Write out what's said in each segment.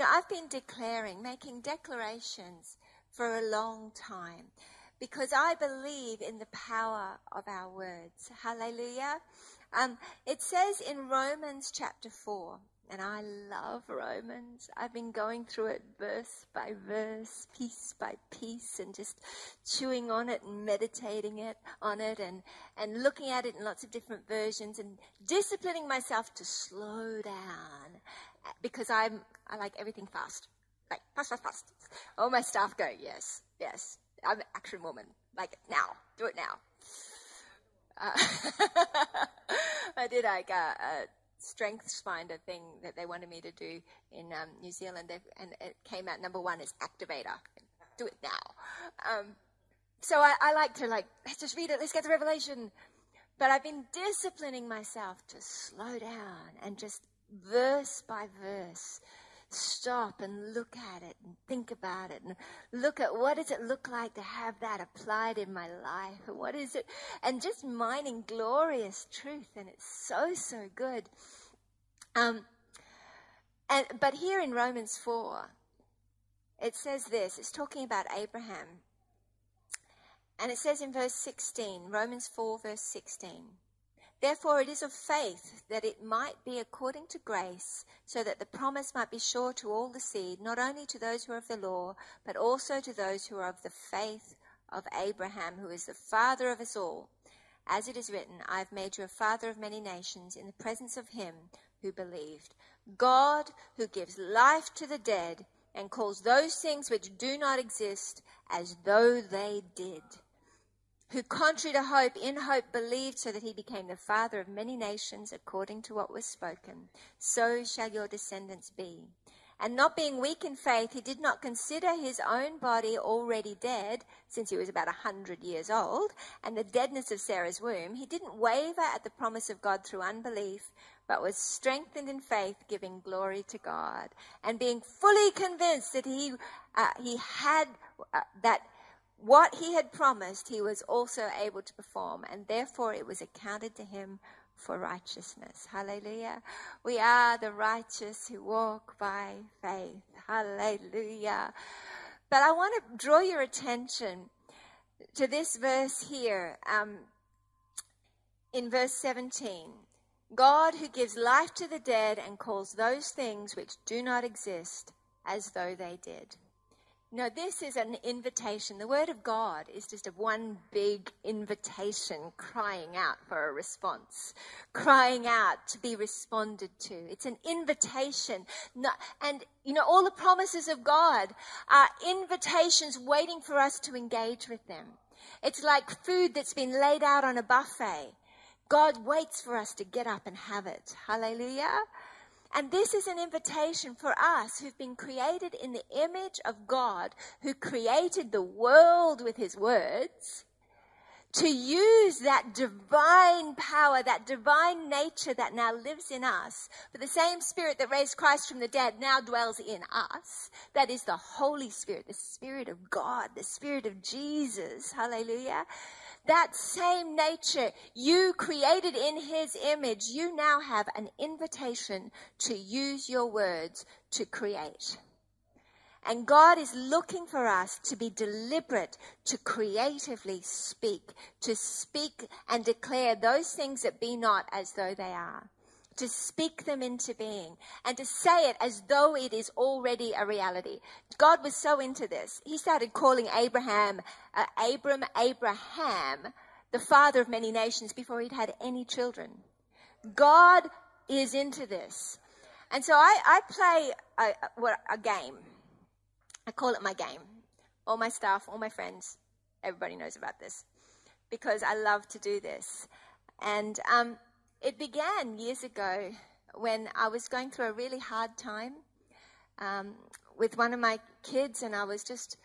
Know, I've been declaring, making declarations for a long time because I believe in the power of our words. Hallelujah. Um, it says in Romans chapter 4, and I love Romans. I've been going through it verse by verse, piece by piece, and just chewing on it and meditating it on it and, and looking at it in lots of different versions and disciplining myself to slow down because I'm, I like everything fast. Like, fast, fast, fast. All my staff go, yes, yes. I'm an action woman. Like, now. Do it now. Uh, I did like a, a strengths finder thing that they wanted me to do in um, New Zealand, and it came out number one is activator. Do it now. Um, so I, I like to like let's just read it. Let's get the revelation. But I've been disciplining myself to slow down and just verse by verse stop and look at it and think about it and look at what does it look like to have that applied in my life? What is it? And just mining glorious truth and it's so so good. Um, and but here in romans 4 it says this it's talking about abraham. And it says in verse 16 romans 4 verse 16 Therefore, it is of faith that it might be according to grace, so that the promise might be sure to all the seed, not only to those who are of the law, but also to those who are of the faith of Abraham, who is the father of us all. As it is written, I have made you a father of many nations in the presence of him who believed. God, who gives life to the dead and calls those things which do not exist as though they did who, contrary to hope, in hope believed, so that he became the father of many nations, according to what was spoken. So shall your descendants be. And not being weak in faith, he did not consider his own body already dead, since he was about a hundred years old, and the deadness of Sarah's womb. He didn't waver at the promise of God through unbelief, but was strengthened in faith, giving glory to God, and being fully convinced that he uh, he had uh, that what he had promised, he was also able to perform, and therefore it was accounted to him for righteousness. Hallelujah. We are the righteous who walk by faith. Hallelujah. But I want to draw your attention to this verse here um, in verse 17. God who gives life to the dead and calls those things which do not exist as though they did. No, this is an invitation. The Word of God is just a one big invitation crying out for a response, crying out to be responded to. It's an invitation. And, you know, all the promises of God are invitations waiting for us to engage with them. It's like food that's been laid out on a buffet. God waits for us to get up and have it. Hallelujah. And this is an invitation for us who've been created in the image of God, who created the world with his words, to use that divine power, that divine nature that now lives in us. For the same spirit that raised Christ from the dead now dwells in us. That is the Holy Spirit, the Spirit of God, the Spirit of Jesus. Hallelujah that same nature you created in his image, you now have an invitation to use your words to create. And God is looking for us to be deliberate, to creatively speak, to speak and declare those things that be not as though they are to speak them into being and to say it as though it is already a reality. God was so into this. He started calling Abraham, uh, Abram, Abraham, the father of many nations before he'd had any children. God is into this. And so I, I play a, what, a game. I call it my game. All my staff, all my friends, everybody knows about this because I love to do this. And um, it began years ago when I was going through a really hard time um, with one of my kids, and I was just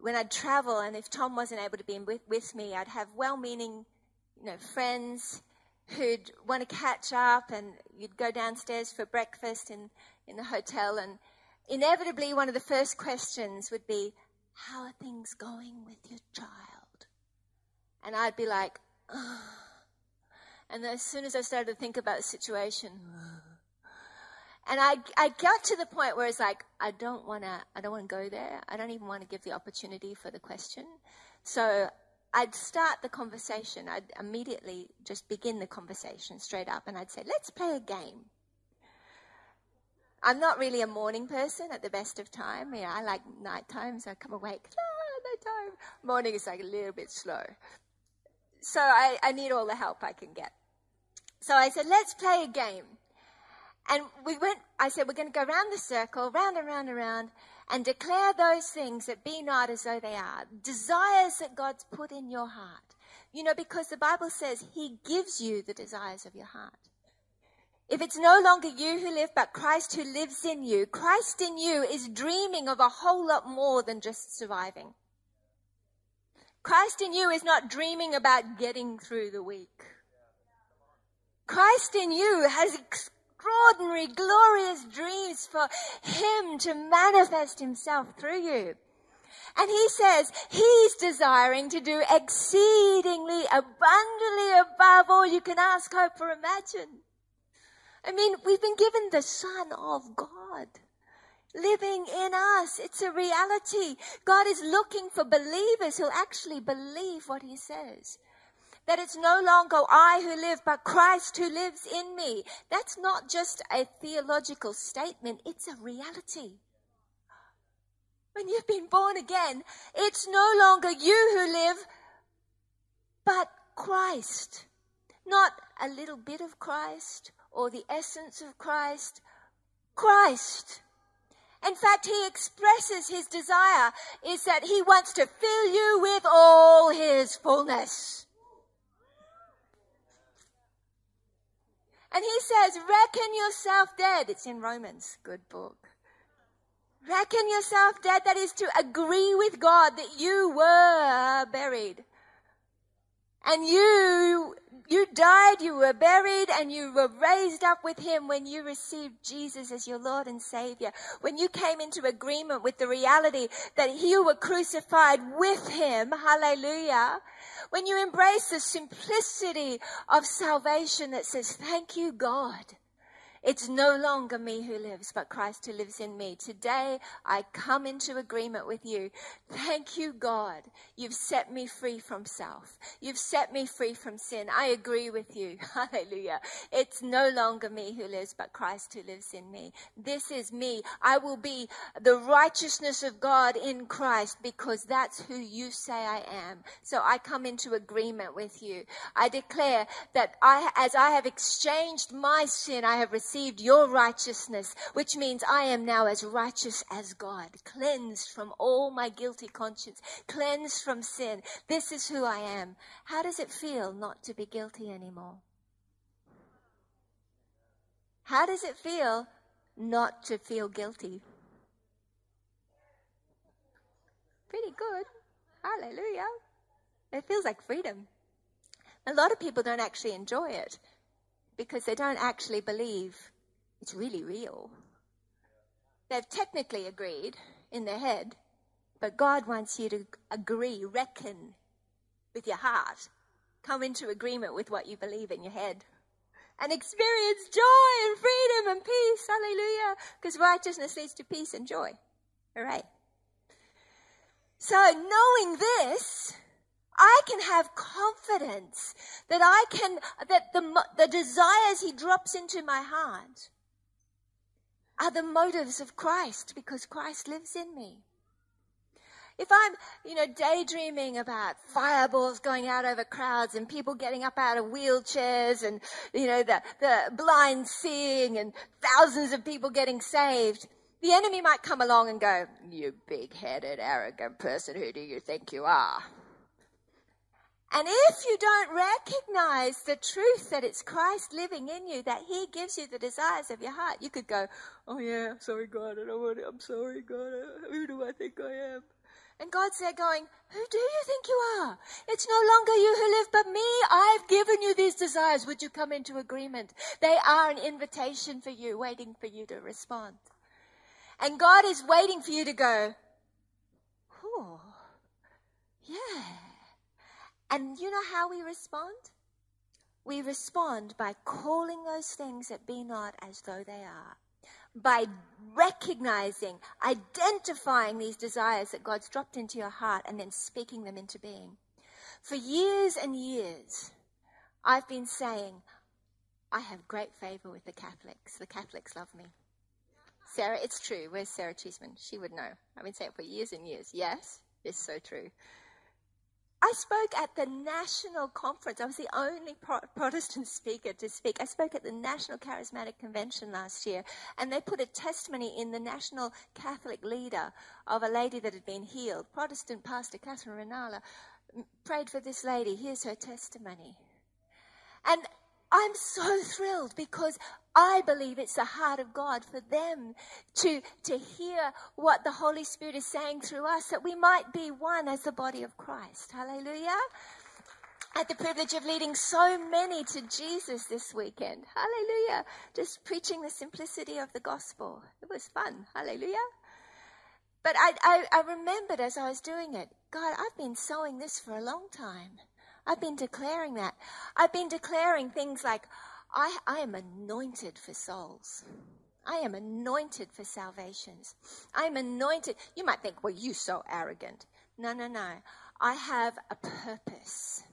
when I'd travel, and if Tom wasn't able to be with, with me, I'd have well-meaning, you know, friends who'd want to catch up, and you'd go downstairs for breakfast in in the hotel, and inevitably one of the first questions would be, "How are things going with your child?" And I'd be like, "Oh." And as soon as I started to think about the situation, And I, I got to the point where it's like, I don't want to, I don't want to go there. I don't even want to give the opportunity for the question. So I'd start the conversation. I'd immediately just begin the conversation straight up and I'd say, let's play a game. I'm not really a morning person at the best of time. Yeah, I like night times. I come awake, ah, night time. Morning is like a little bit slow. So I, I need all the help I can get. So I said, let's play a game. And we went, I said, we're going to go round the circle, round and round and round, and declare those things that be not as though they are. Desires that God's put in your heart. You know, because the Bible says He gives you the desires of your heart. If it's no longer you who live, but Christ who lives in you, Christ in you is dreaming of a whole lot more than just surviving. Christ in you is not dreaming about getting through the week. Christ in you has extraordinary, glorious dreams for Him to manifest Himself through you. And He says He's desiring to do exceedingly abundantly above all you can ask, hope, or imagine. I mean, we've been given the Son of God living in us. It's a reality. God is looking for believers who actually believe what He says that it's no longer I who live, but Christ who lives in me. That's not just a theological statement, it's a reality. When you've been born again, it's no longer you who live, but Christ. Not a little bit of Christ or the essence of Christ. Christ. In fact, he expresses his desire is that he wants to fill you with all his fullness. And he says, reckon yourself dead. It's in Romans. Good book. Reckon yourself dead. That is to agree with God that you were buried. And you you died, you were buried, and you were raised up with him when you received Jesus as your Lord and Savior. When you came into agreement with the reality that you were crucified with him, hallelujah. When you embrace the simplicity of salvation that says, thank you, God. It's no longer me who lives, but Christ who lives in me. Today, I come into agreement with you. Thank you, God. You've set me free from self. You've set me free from sin. I agree with you. Hallelujah. It's no longer me who lives, but Christ who lives in me. This is me. I will be the righteousness of God in Christ because that's who you say I am. So I come into agreement with you. I declare that I, as I have exchanged my sin, I have received received your righteousness, which means I am now as righteous as God, cleansed from all my guilty conscience, cleansed from sin. This is who I am. How does it feel not to be guilty anymore? How does it feel not to feel guilty? Pretty good. Hallelujah. It feels like freedom. A lot of people don't actually enjoy it because they don't actually believe it's really real. They've technically agreed in their head, but God wants you to agree, reckon with your heart, come into agreement with what you believe in your head, and experience joy and freedom and peace. Hallelujah. Because righteousness leads to peace and joy. All right. So knowing this, I can have confidence that I can, that the, the desires he drops into my heart are the motives of Christ because Christ lives in me. If I'm, you know, daydreaming about fireballs going out over crowds and people getting up out of wheelchairs and, you know, the, the blind seeing and thousands of people getting saved, the enemy might come along and go, you big-headed, arrogant person, who do you think you are? And if you don't recognize the truth that it's Christ living in you, that He gives you the desires of your heart, you could go, Oh yeah, I'm sorry God, I don't want it. I'm sorry God. Who do I think I am? And God's there going, Who do you think you are? It's no longer you who live, but me. I've given you these desires. Would you come into agreement? They are an invitation for you, waiting for you to respond. And God is waiting for you to go, Oh, yeah. And you know how we respond? We respond by calling those things that be not as though they are. by recognizing, identifying these desires that God's dropped into your heart and then speaking them into being. For years and years, I've been saying, I have great favor with the Catholics. The Catholics love me. Sarah, it's true. Where's Sarah Cheeseman? She would know. I've been saying it for years and years. Yes, it's so true. I spoke at the national conference. I was the only Pro- Protestant speaker to speak. I spoke at the National Charismatic Convention last year, and they put a testimony in the National Catholic leader of a lady that had been healed. Protestant pastor Catherine Ruonala prayed for this lady. Here's her testimony. And I'm so thrilled because I believe it's the heart of God for them to, to hear what the Holy Spirit is saying through us, that we might be one as the body of Christ. Hallelujah. I had the privilege of leading so many to Jesus this weekend. Hallelujah. Just preaching the simplicity of the gospel. It was fun. Hallelujah. But I, I, I remembered as I was doing it, God, I've been sowing this for a long time. I've been declaring that. I've been declaring things like, I, I am anointed for souls. I am anointed for salvations. I am anointed. You might think, well, you so arrogant. No, no, no. I have a purpose.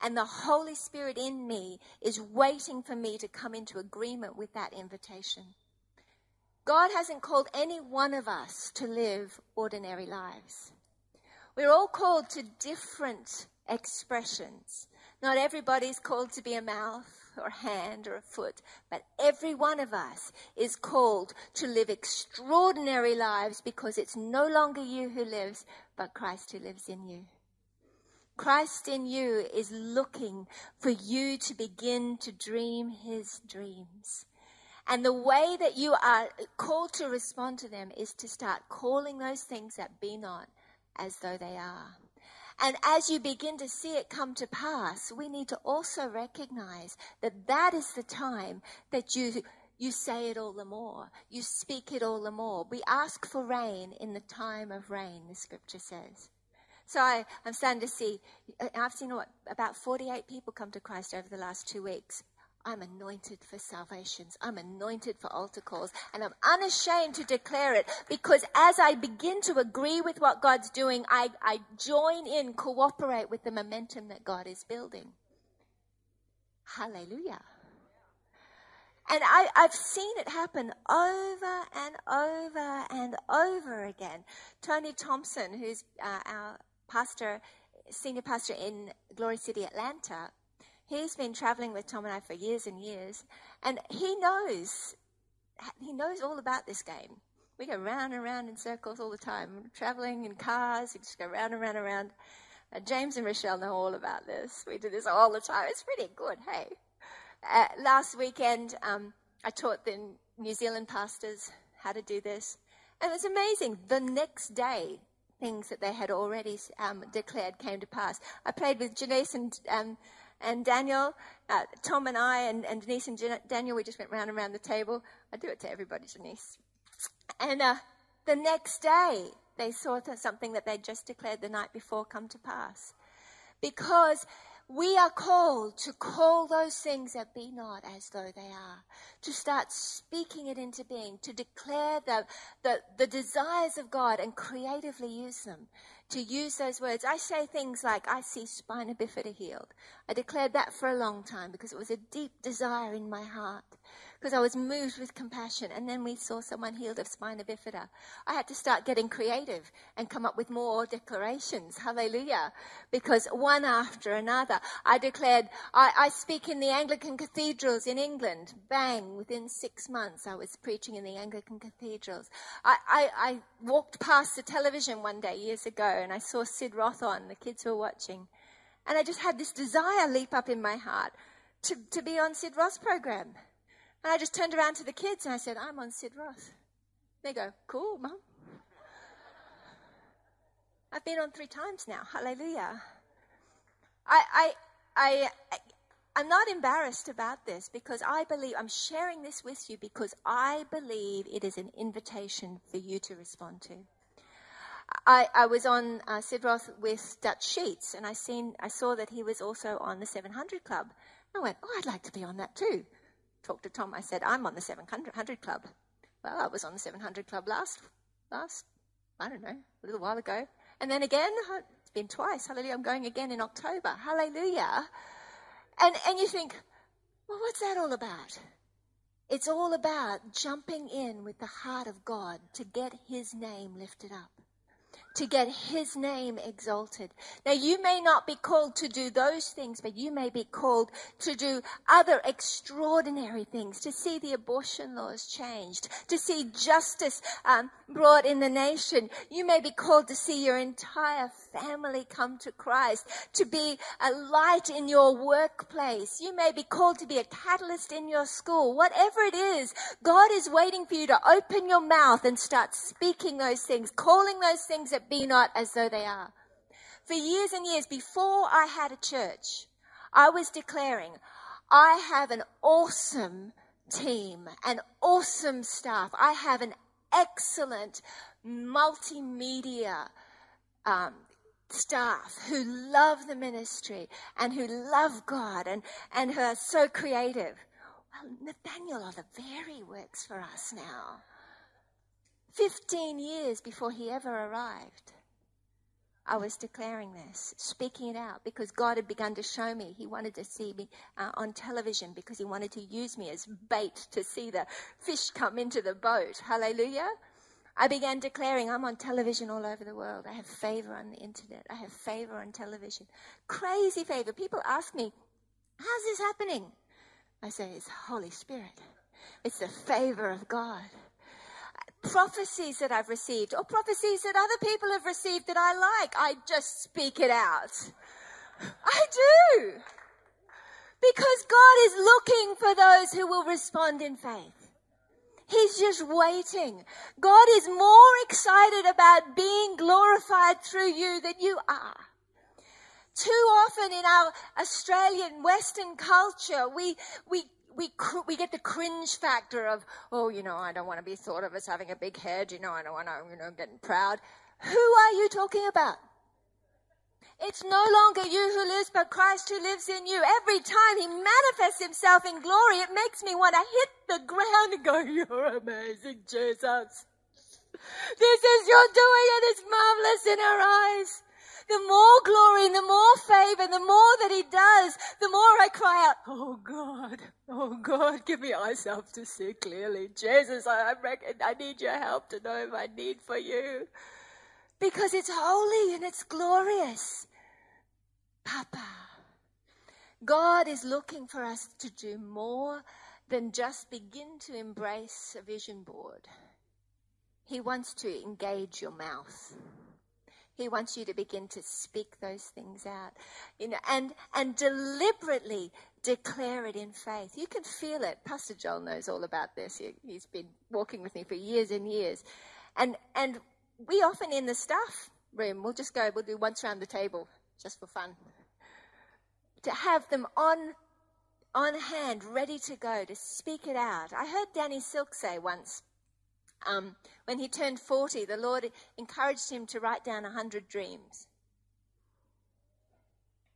And the Holy Spirit in me is waiting for me to come into agreement with that invitation. God hasn't called any one of us to live ordinary lives. We're all called to different expressions. Not everybody's called to be a mouth or a hand or a foot, but every one of us is called to live extraordinary lives because it's no longer you who lives, but Christ who lives in you. Christ in you is looking for you to begin to dream his dreams. And the way that you are called to respond to them is to start calling those things that be not as though they are. And as you begin to see it come to pass, we need to also recognize that that is the time that you you say it all the more. You speak it all the more. We ask for rain in the time of rain, the scripture says. So I, am starting to see, I've seen what, about 48 people come to Christ over the last two weeks. I'm anointed for salvations. I'm anointed for altar calls. And I'm unashamed to declare it because as I begin to agree with what God's doing, I, I join in, cooperate with the momentum that God is building. Hallelujah. And I, have seen it happen over and over and over again. Tony Thompson, who's uh, our pastor, senior pastor in Glory City, Atlanta, He's been traveling with Tom and I for years and years, and he knows, he knows all about this game. We go round and round in circles all the time, traveling in cars, we just go round and round and round. Uh, James and Rochelle know all about this. We do this all the time. It's pretty good, hey. Uh, last weekend, um, I taught the New Zealand pastors how to do this. And it was amazing. The next day, things that they had already um, declared came to pass. I played with Janice and um, and Daniel, uh, Tom and I, and, and Denise and Daniel, we just went round and round the table. I do it to everybody, Denise. And uh, the next day, they saw something that they'd just declared the night before come to pass. Because we are called to call those things that be not as though they are, to start speaking it into being, to declare the, the, the desires of God and creatively use them to use those words. I say things like, I see spina bifida healed. I declared that for a long time because it was a deep desire in my heart because I was moved with compassion. And then we saw someone healed of spina bifida. I had to start getting creative and come up with more declarations. Hallelujah. Because one after another, I declared, I, I speak in the Anglican cathedrals in England. Bang, within six months, I was preaching in the Anglican cathedrals. I, I, I walked past the television one day years ago and I saw Sid Roth on. The kids were watching. And I just had this desire leap up in my heart to, to be on Sid Roth's program. And I just turned around to the kids and I said, I'm on Sid Roth. They go, cool, mum. I've been on three times now. Hallelujah. I, I, I, I'm not embarrassed about this because I believe, I'm sharing this with you because I believe it is an invitation for you to respond to. I, I was on uh, Sid Roth with Dutch Sheets and I seen, I saw that he was also on the 700 Club. I went, oh, I'd like to be on that too talked to Tom. I said, I'm on the 700 Club. Well, I was on the 700 Club last, last, I don't know, a little while ago. And then again, oh, it's been twice. Hallelujah. I'm going again in October. Hallelujah. And, and you think, well, what's that all about? It's all about jumping in with the heart of God to get His name lifted up to get his name exalted. Now you may not be called to do those things, but you may be called to do other extraordinary things, to see the abortion laws changed, to see justice um, brought in the nation. You may be called to see your entire family come to Christ, to be a light in your workplace. You may be called to be a catalyst in your school. Whatever it is, God is waiting for you to open your mouth and start speaking those things, calling those things that be not as though they are. For years and years before I had a church, I was declaring, I have an awesome team, an awesome staff. I have an excellent multimedia um, staff who love the ministry and who love God and, and who are so creative. Well, Nathaniel the Oliveri works for us now. 15 years before he ever arrived, I was declaring this, speaking it out, because God had begun to show me. He wanted to see me uh, on television because he wanted to use me as bait to see the fish come into the boat. Hallelujah. I began declaring, I'm on television all over the world. I have favor on the internet. I have favor on television. Crazy favor. People ask me, how's this happening? I say, it's Holy Spirit. It's the favor of God prophecies that I've received or prophecies that other people have received that I like. I just speak it out. I do. Because God is looking for those who will respond in faith. He's just waiting. God is more excited about being glorified through you than you are. Too often in our Australian Western culture, we, we we, we get the cringe factor of, oh, you know, I don't want to be thought of as having a big head. You know, I don't want to, you know, getting proud. Who are you talking about? It's no longer you who lives, but Christ who lives in you. Every time he manifests himself in glory, it makes me want to hit the ground and go, you're amazing, Jesus. This is your doing and it's marvelous in our eyes the more glory and the more favor, the more that he does, the more I cry out, Oh God, oh God, give me eyesight to see clearly. Jesus, I, reckon I need your help to know my need for you. Because it's holy and it's glorious. Papa. God is looking for us to do more than just begin to embrace a vision board. He wants to engage your mouth. He wants you to begin to speak those things out, you know, and, and deliberately declare it in faith. You can feel it. Pastor Joel knows all about this. He, he's been walking with me for years and years. And, and we often in the staff room, we'll just go, we'll do once around the table just for fun. To have them on, on hand, ready to go, to speak it out. I heard Danny Silk say once, um, when he turned 40, the Lord encouraged him to write down 100 dreams.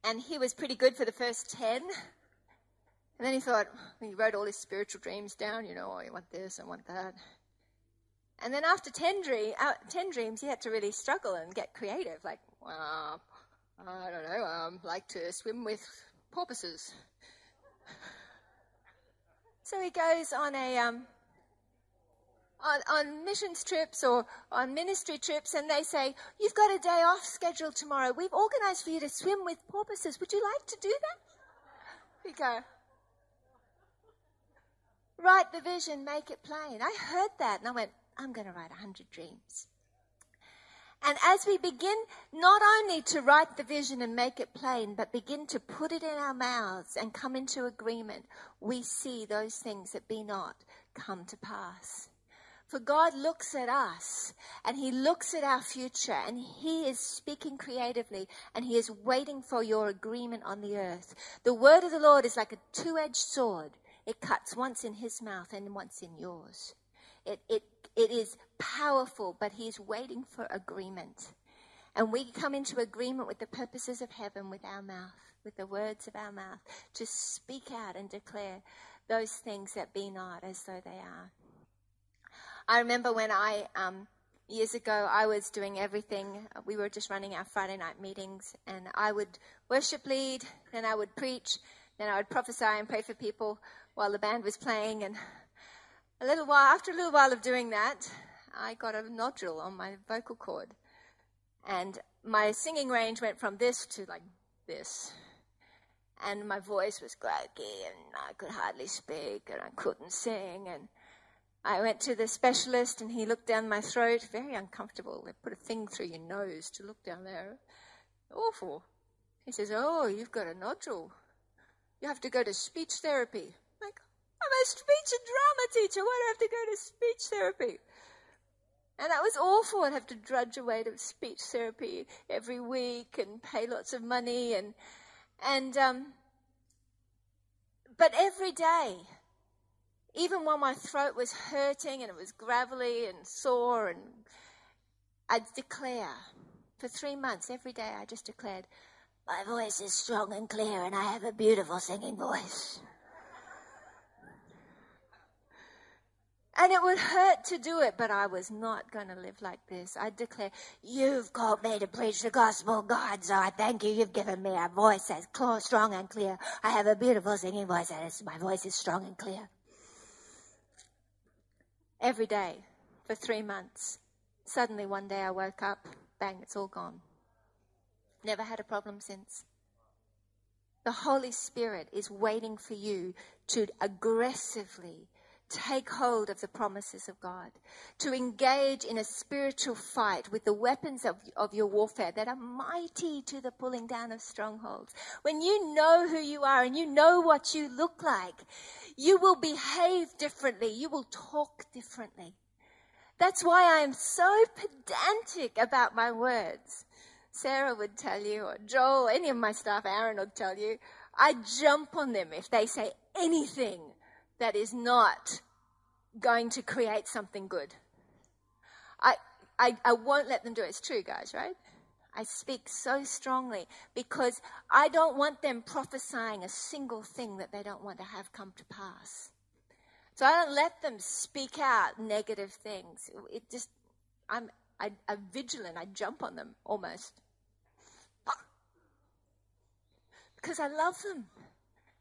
And he was pretty good for the first 10. And then he thought, he wrote all his spiritual dreams down, you know, oh, I want this, I want that. And then after 10, dream, uh, 10 dreams, he had to really struggle and get creative. Like, I don't know, um, like to swim with porpoises. so he goes on a um, on, on missions trips or on ministry trips and they say, You've got a day off scheduled tomorrow. We've organized for you to swim with porpoises. Would you like to do that? We go, Write the vision, make it plain. I heard that and I went, I'm going to write hundred dreams. And as we begin not only to write the vision and make it plain, but begin to put it in our mouths and come into agreement, we see those things that be not come to pass. For God looks at us and He looks at our future and He is speaking creatively and He is waiting for your agreement on the earth. The word of the Lord is like a two edged sword. It cuts once in His mouth and once in yours. It, it, it is powerful, but He is waiting for agreement. And we come into agreement with the purposes of heaven with our mouth, with the words of our mouth, to speak out and declare those things that be not as though they are. I remember when I, um, years ago, I was doing everything. We were just running our Friday night meetings, and I would worship lead, then I would preach, then I would prophesy and pray for people while the band was playing. And a little while, after a little while of doing that, I got a nodule on my vocal cord. And my singing range went from this to like this. And my voice was croaky and I could hardly speak and I couldn't sing. And I went to the specialist and he looked down my throat, very uncomfortable. They put a thing through your nose to look down there. Awful. He says, Oh, you've got a nodule. You have to go to speech therapy. I'm like, I'm a speech and drama teacher. Why do I have to go to speech therapy? And that was awful. I'd have to drudge away to speech therapy every week and pay lots of money and and um, but every day, even while my throat was hurting and it was gravelly and sore, and I'd declare for three months every day. I just declared, "My voice is strong and clear, and I have a beautiful singing voice." And it would hurt to do it, but I was not going to live like this. I declare, You've called me to preach the gospel, God, so I thank you. You've given me a voice that's strong and clear. I have a beautiful singing voice, and my voice is strong and clear. Every day for three months. Suddenly, one day I woke up, bang, it's all gone. Never had a problem since. The Holy Spirit is waiting for you to aggressively take hold of the promises of God, to engage in a spiritual fight with the weapons of, of your warfare that are mighty to the pulling down of strongholds. When you know who you are and you know what you look like, you will behave differently. You will talk differently. That's why I'm so pedantic about my words. Sarah would tell you, or Joel, any of my staff, Aaron would tell you, I jump on them if they say anything that is not going to create something good. I, I, I won't let them do it. It's true, guys, right? I speak so strongly because I don't want them prophesying a single thing that they don't want to have come to pass. So I don't let them speak out negative things. It just, I'm, I, I'm vigilant. I jump on them almost. Because I love them.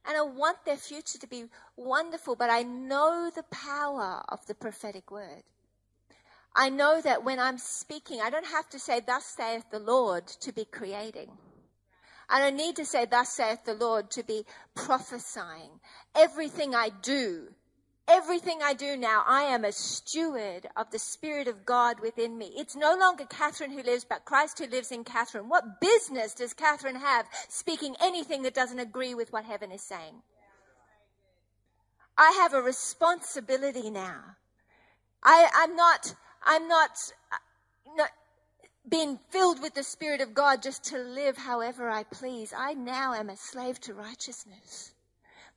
And I want their future to be wonderful, but I know the power of the prophetic word. I know that when I'm speaking, I don't have to say, Thus saith the Lord, to be creating. I don't need to say, Thus saith the Lord, to be prophesying. Everything I do Everything I do now, I am a steward of the Spirit of God within me. It's no longer Catherine who lives, but Christ who lives in Catherine. What business does Catherine have speaking anything that doesn't agree with what heaven is saying? I have a responsibility now. I, am not, I'm not, uh, not being filled with the Spirit of God just to live however I please. I now am a slave to righteousness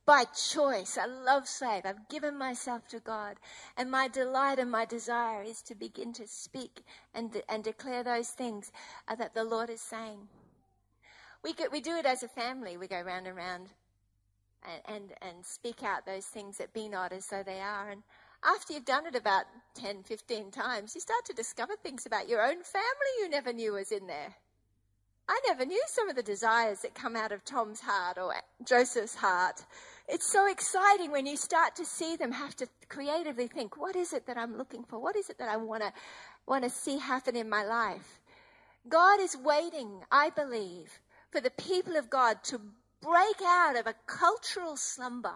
by choice. I love slave. I've given myself to God. And my delight and my desire is to begin to speak and, and declare those things uh, that the Lord is saying. We, get, we do it as a family. We go round and round and, and, and speak out those things that be not as though they are. And after you've done it about 10, 15 times, you start to discover things about your own family you never knew was in there. I never knew some of the desires that come out of Tom's heart or Joseph's heart it's so exciting when you start to see them have to creatively think, what is it that I'm looking for? What is it that I want to want to see happen in my life? God is waiting, I believe, for the people of God to break out of a cultural slumber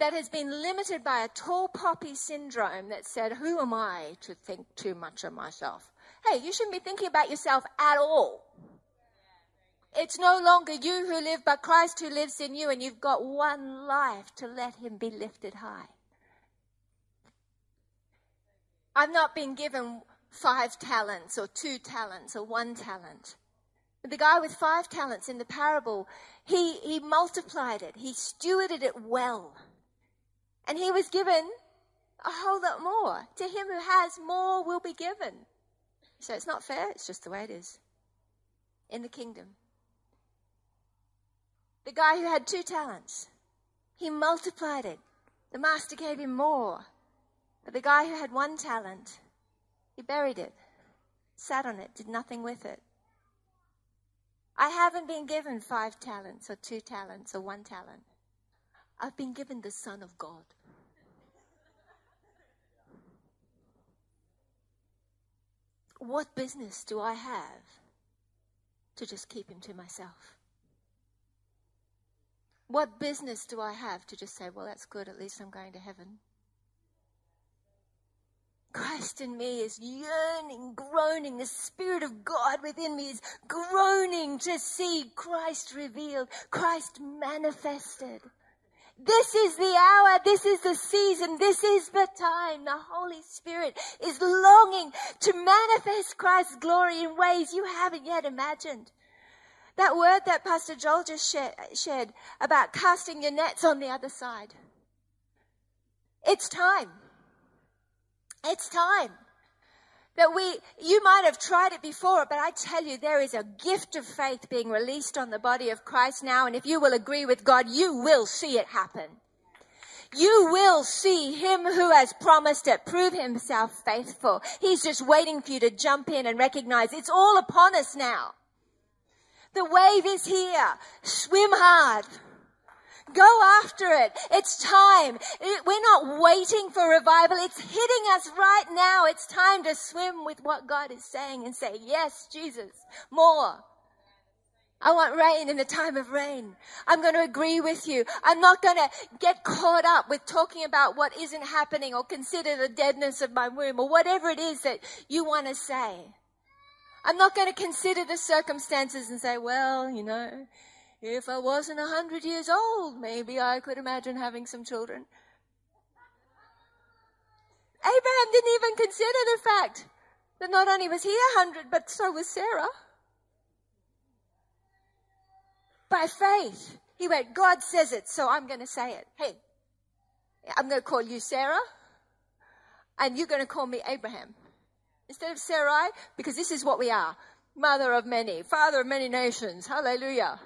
that has been limited by a tall poppy syndrome that said, Who am I to think too much of myself? Hey, you shouldn't be thinking about yourself at all. It's no longer you who live, but Christ who lives in you, and you've got one life to let him be lifted high. I've not been given five talents or two talents or one talent. The guy with five talents in the parable, he, he multiplied it. He stewarded it well. And he was given a whole lot more. To him who has more will be given. So it's not fair. It's just the way it is in the kingdom. The guy who had two talents, he multiplied it. The master gave him more. But the guy who had one talent, he buried it, sat on it, did nothing with it. I haven't been given five talents or two talents or one talent. I've been given the Son of God. What business do I have to just keep him to myself? What business do I have to just say, well, that's good, at least I'm going to heaven? Christ in me is yearning, groaning. The Spirit of God within me is groaning to see Christ revealed, Christ manifested. This is the hour. This is the season. This is the time. The Holy Spirit is longing to manifest Christ's glory in ways you haven't yet imagined. That word that Pastor Joel just shared about casting your nets on the other side. It's time. It's time that we, you might have tried it before, but I tell you, there is a gift of faith being released on the body of Christ now. And if you will agree with God, you will see it happen. You will see him who has promised it prove himself faithful. He's just waiting for you to jump in and recognize it's all upon us now. The wave is here. Swim hard. Go after it. It's time. We're not waiting for revival. It's hitting us right now. It's time to swim with what God is saying and say, yes, Jesus, more. I want rain in the time of rain. I'm going to agree with you. I'm not going to get caught up with talking about what isn't happening or consider the deadness of my womb or whatever it is that you want to say. I'm not going to consider the circumstances and say, well, you know, if I wasn't a hundred years old, maybe I could imagine having some children. Abraham didn't even consider the fact that not only was he a hundred, but so was Sarah. By faith, he went, God says it, so I'm going to say it. Hey, I'm going to call you Sarah, and you're going to call me Abraham. Instead of Sarai, because this is what we are. Mother of many, father of many nations. Hallelujah.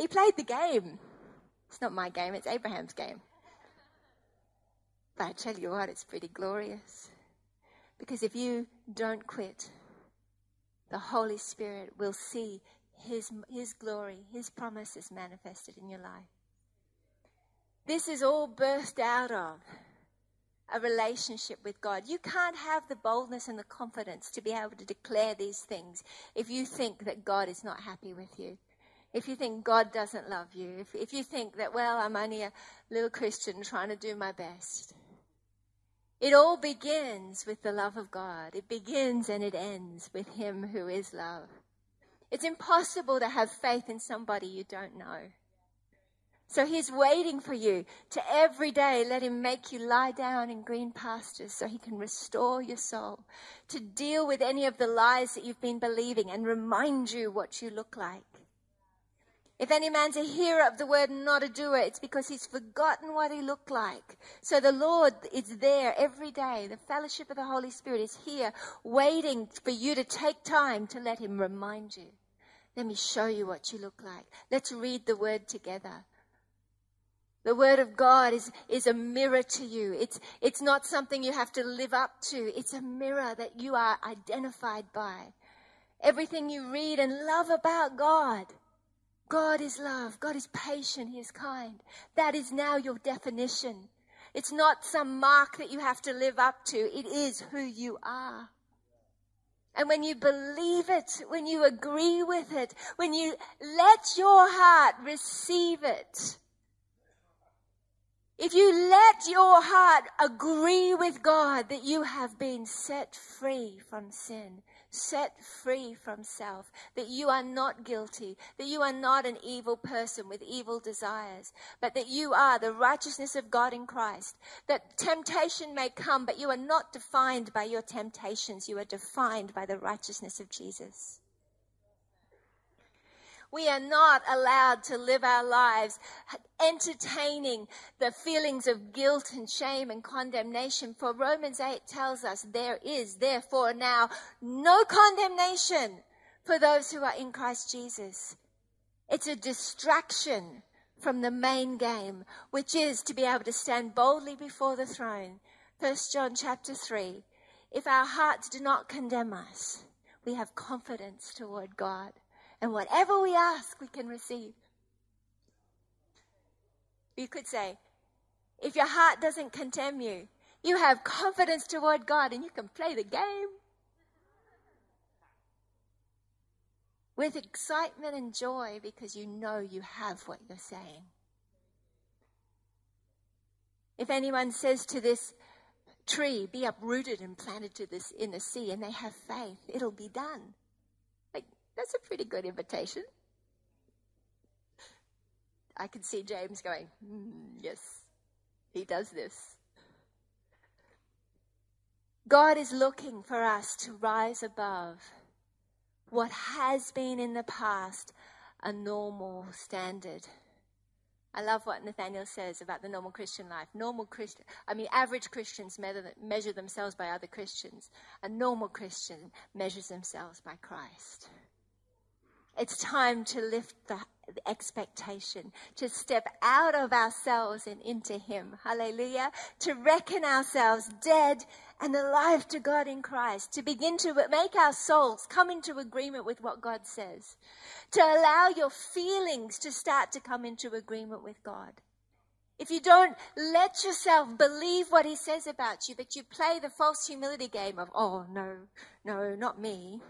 He played the game. It's not my game, it's Abraham's game. But I tell you what, it's pretty glorious. Because if you don't quit, the Holy Spirit will see His, His glory, His promises manifested in your life. This is all birthed out of a relationship with God. You can't have the boldness and the confidence to be able to declare these things if you think that God is not happy with you if you think God doesn't love you, if, if you think that, well, I'm only a little Christian trying to do my best. It all begins with the love of God. It begins and it ends with Him who is love. It's impossible to have faith in somebody you don't know. So He's waiting for you to every day let Him make you lie down in green pastures so He can restore your soul, to deal with any of the lies that you've been believing and remind you what you look like. If any man's a hearer of the word and not a doer, it's because he's forgotten what he looked like. So the Lord is there every day. The fellowship of the Holy Spirit is here waiting for you to take time to let him remind you. Let me show you what you look like. Let's read the word together. The word of God is, is a mirror to you. It's, it's not something you have to live up to. It's a mirror that you are identified by. Everything you read and love about God God is love. God is patient. He is kind. That is now your definition. It's not some mark that you have to live up to. It is who you are. And when you believe it, when you agree with it, when you let your heart receive it, if you let your heart agree with God that you have been set free from sin, set free from self, that you are not guilty, that you are not an evil person with evil desires, but that you are the righteousness of God in Christ, that temptation may come, but you are not defined by your temptations, you are defined by the righteousness of Jesus. We are not allowed to live our lives entertaining the feelings of guilt and shame and condemnation. For Romans 8 tells us there is therefore now no condemnation for those who are in Christ Jesus. It's a distraction from the main game, which is to be able to stand boldly before the throne. 1 John chapter 3. If our hearts do not condemn us, we have confidence toward God. And whatever we ask, we can receive. You could say, if your heart doesn't condemn you, you have confidence toward God and you can play the game. with excitement and joy because you know you have what you're saying. If anyone says to this tree, be uprooted and planted to this in the sea, and they have faith, it'll be done. That's a pretty good invitation. I can see James going, mm, yes, he does this. God is looking for us to rise above what has been in the past a normal standard. I love what Nathaniel says about the normal Christian life. Normal Christian, I mean, average Christians measure themselves by other Christians. A normal Christian measures themselves by Christ. It's time to lift the expectation, to step out of ourselves and into Him. Hallelujah. To reckon ourselves dead and alive to God in Christ, to begin to make our souls come into agreement with what God says, to allow your feelings to start to come into agreement with God. If you don't let yourself believe what he says about you, but you play the false humility game of, oh, no, no, not me.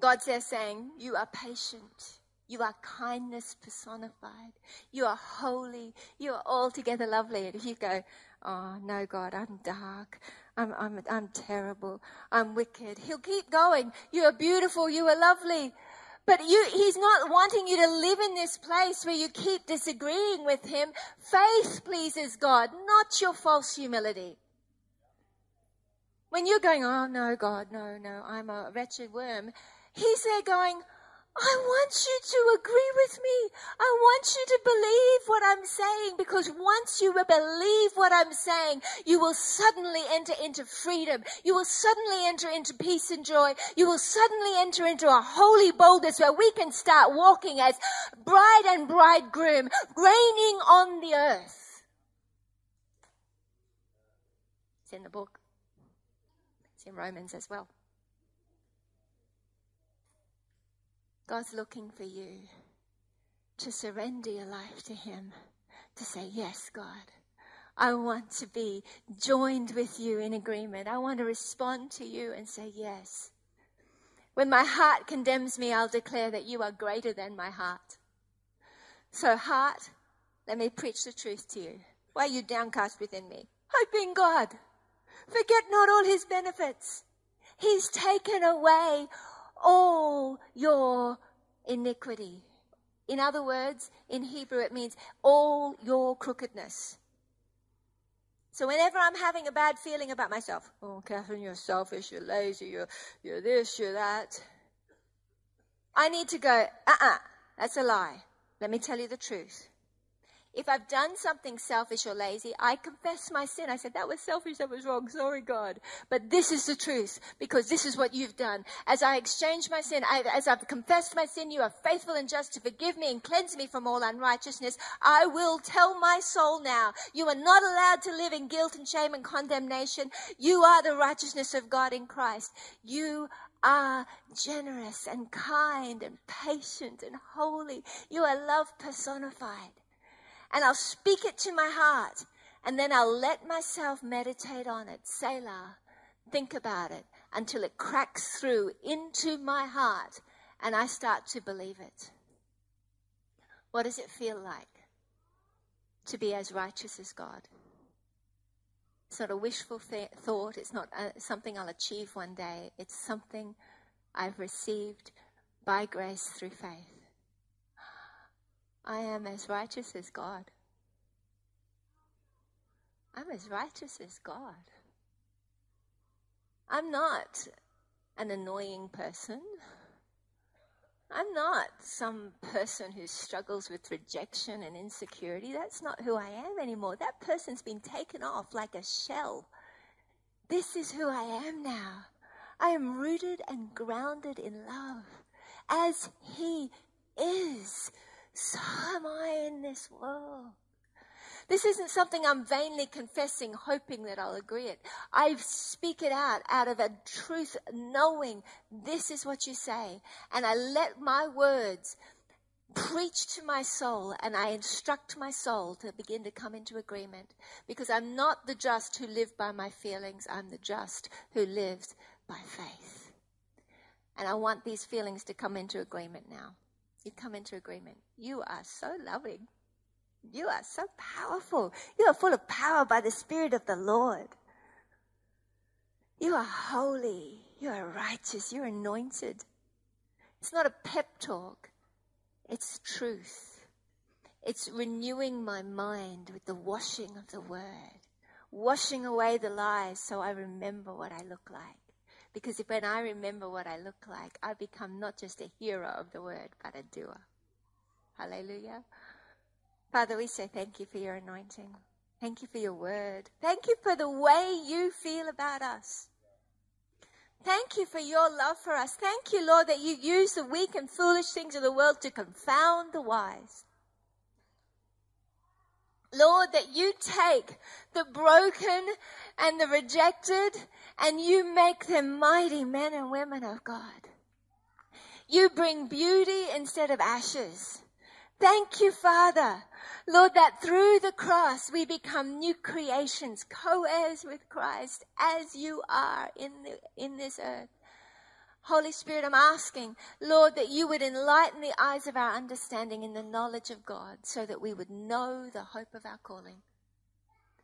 God says, saying, you are patient. You are kindness personified. You are holy. You are altogether lovely. And if you go, Oh, no, God, I'm dark. I'm, I'm, I'm terrible. I'm wicked. He'll keep going. You are beautiful. You are lovely. But you, he's not wanting you to live in this place where you keep disagreeing with him. Faith pleases God, not your false humility. When you're going, oh no, God, no, no, I'm a wretched worm, he's there going, I want you to agree with me. I want you to believe what I'm saying because once you believe what I'm saying, you will suddenly enter into freedom. You will suddenly enter into peace and joy. You will suddenly enter into a holy boldness where we can start walking as bride and bridegroom, reigning on the earth. It's in the book. It's in Romans as well. God's looking for you to surrender your life to Him, to say, Yes, God. I want to be joined with you in agreement. I want to respond to you and say, Yes. When my heart condemns me, I'll declare that you are greater than my heart. So, heart, let me preach the truth to you. Why are you downcast within me? Hope in God. Forget not all his benefits. He's taken away all your iniquity. In other words, in Hebrew, it means all your crookedness. So whenever I'm having a bad feeling about myself, oh, Katherine, you're selfish, you're lazy, you're, you're this, you're that, I need to go, uh uh-uh, uh, that's a lie. Let me tell you the truth. If I've done something selfish or lazy, I confess my sin. I said, that was selfish, that was wrong. Sorry, God. But this is the truth because this is what you've done. As I exchange my sin, I, as I've confessed my sin, you are faithful and just to forgive me and cleanse me from all unrighteousness. I will tell my soul now, you are not allowed to live in guilt and shame and condemnation. You are the righteousness of God in Christ. You are generous and kind and patient and holy. You are love personified and I'll speak it to my heart and then I'll let myself meditate on it. Selah. Think about it until it cracks through into my heart and I start to believe it. What does it feel like to be as righteous as God? It's not a wishful thought. It's not uh, something I'll achieve one day. It's something I've received by grace through faith. I am as righteous as God. I'm as righteous as God. I'm not an annoying person. I'm not some person who struggles with rejection and insecurity. That's not who I am anymore. That person's been taken off like a shell. This is who I am now. I am rooted and grounded in love as He is. So am I in this world. This isn't something I'm vainly confessing, hoping that I'll agree it. I speak it out out of a truth, knowing this is what you say. And I let my words preach to my soul and I instruct my soul to begin to come into agreement because I'm not the just who live by my feelings. I'm the just who lives by faith. And I want these feelings to come into agreement now. You come into agreement. You are so loving. You are so powerful. You are full of power by the Spirit of the Lord. You are holy. You are righteous. You're anointed. It's not a pep talk. It's truth. It's renewing my mind with the washing of the word, washing away the lies so I remember what I look like. Because if when I remember what I look like, I become not just a hearer of the word, but a doer. Hallelujah. Father, we say thank you for your anointing. Thank you for your word. Thank you for the way you feel about us. Thank you for your love for us. Thank you, Lord, that you use the weak and foolish things of the world to confound the wise. Lord, that you take the broken and the rejected and you make them mighty men and women of God. You bring beauty instead of ashes. Thank you, Father. Lord, that through the cross we become new creations, co-heirs with Christ as you are in, the, in this earth. Holy Spirit, I'm asking, Lord, that you would enlighten the eyes of our understanding in the knowledge of God so that we would know the hope of our calling.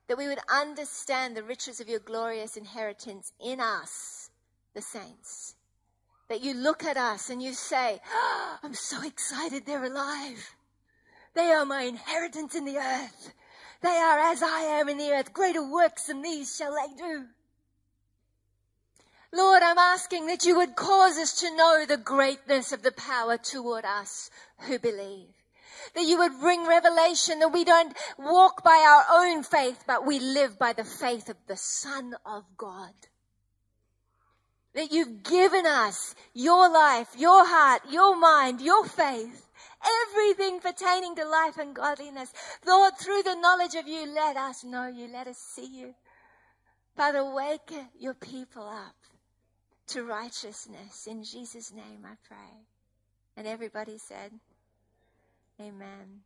That we would understand the riches of your glorious inheritance in us, the saints. That you look at us and you say, oh, I'm so excited they're alive. They are my inheritance in the earth. They are as I am in the earth. Greater works than these shall they do. Lord, I'm asking that you would cause us to know the greatness of the power toward us who believe. That you would bring revelation that we don't walk by our own faith, but we live by the faith of the Son of God. That you've given us your life, your heart, your mind, your faith everything pertaining to life and godliness. Lord, through the knowledge of you, let us know you, let us see you. Father, wake your people up to righteousness. In Jesus' name I pray. And everybody said, Amen.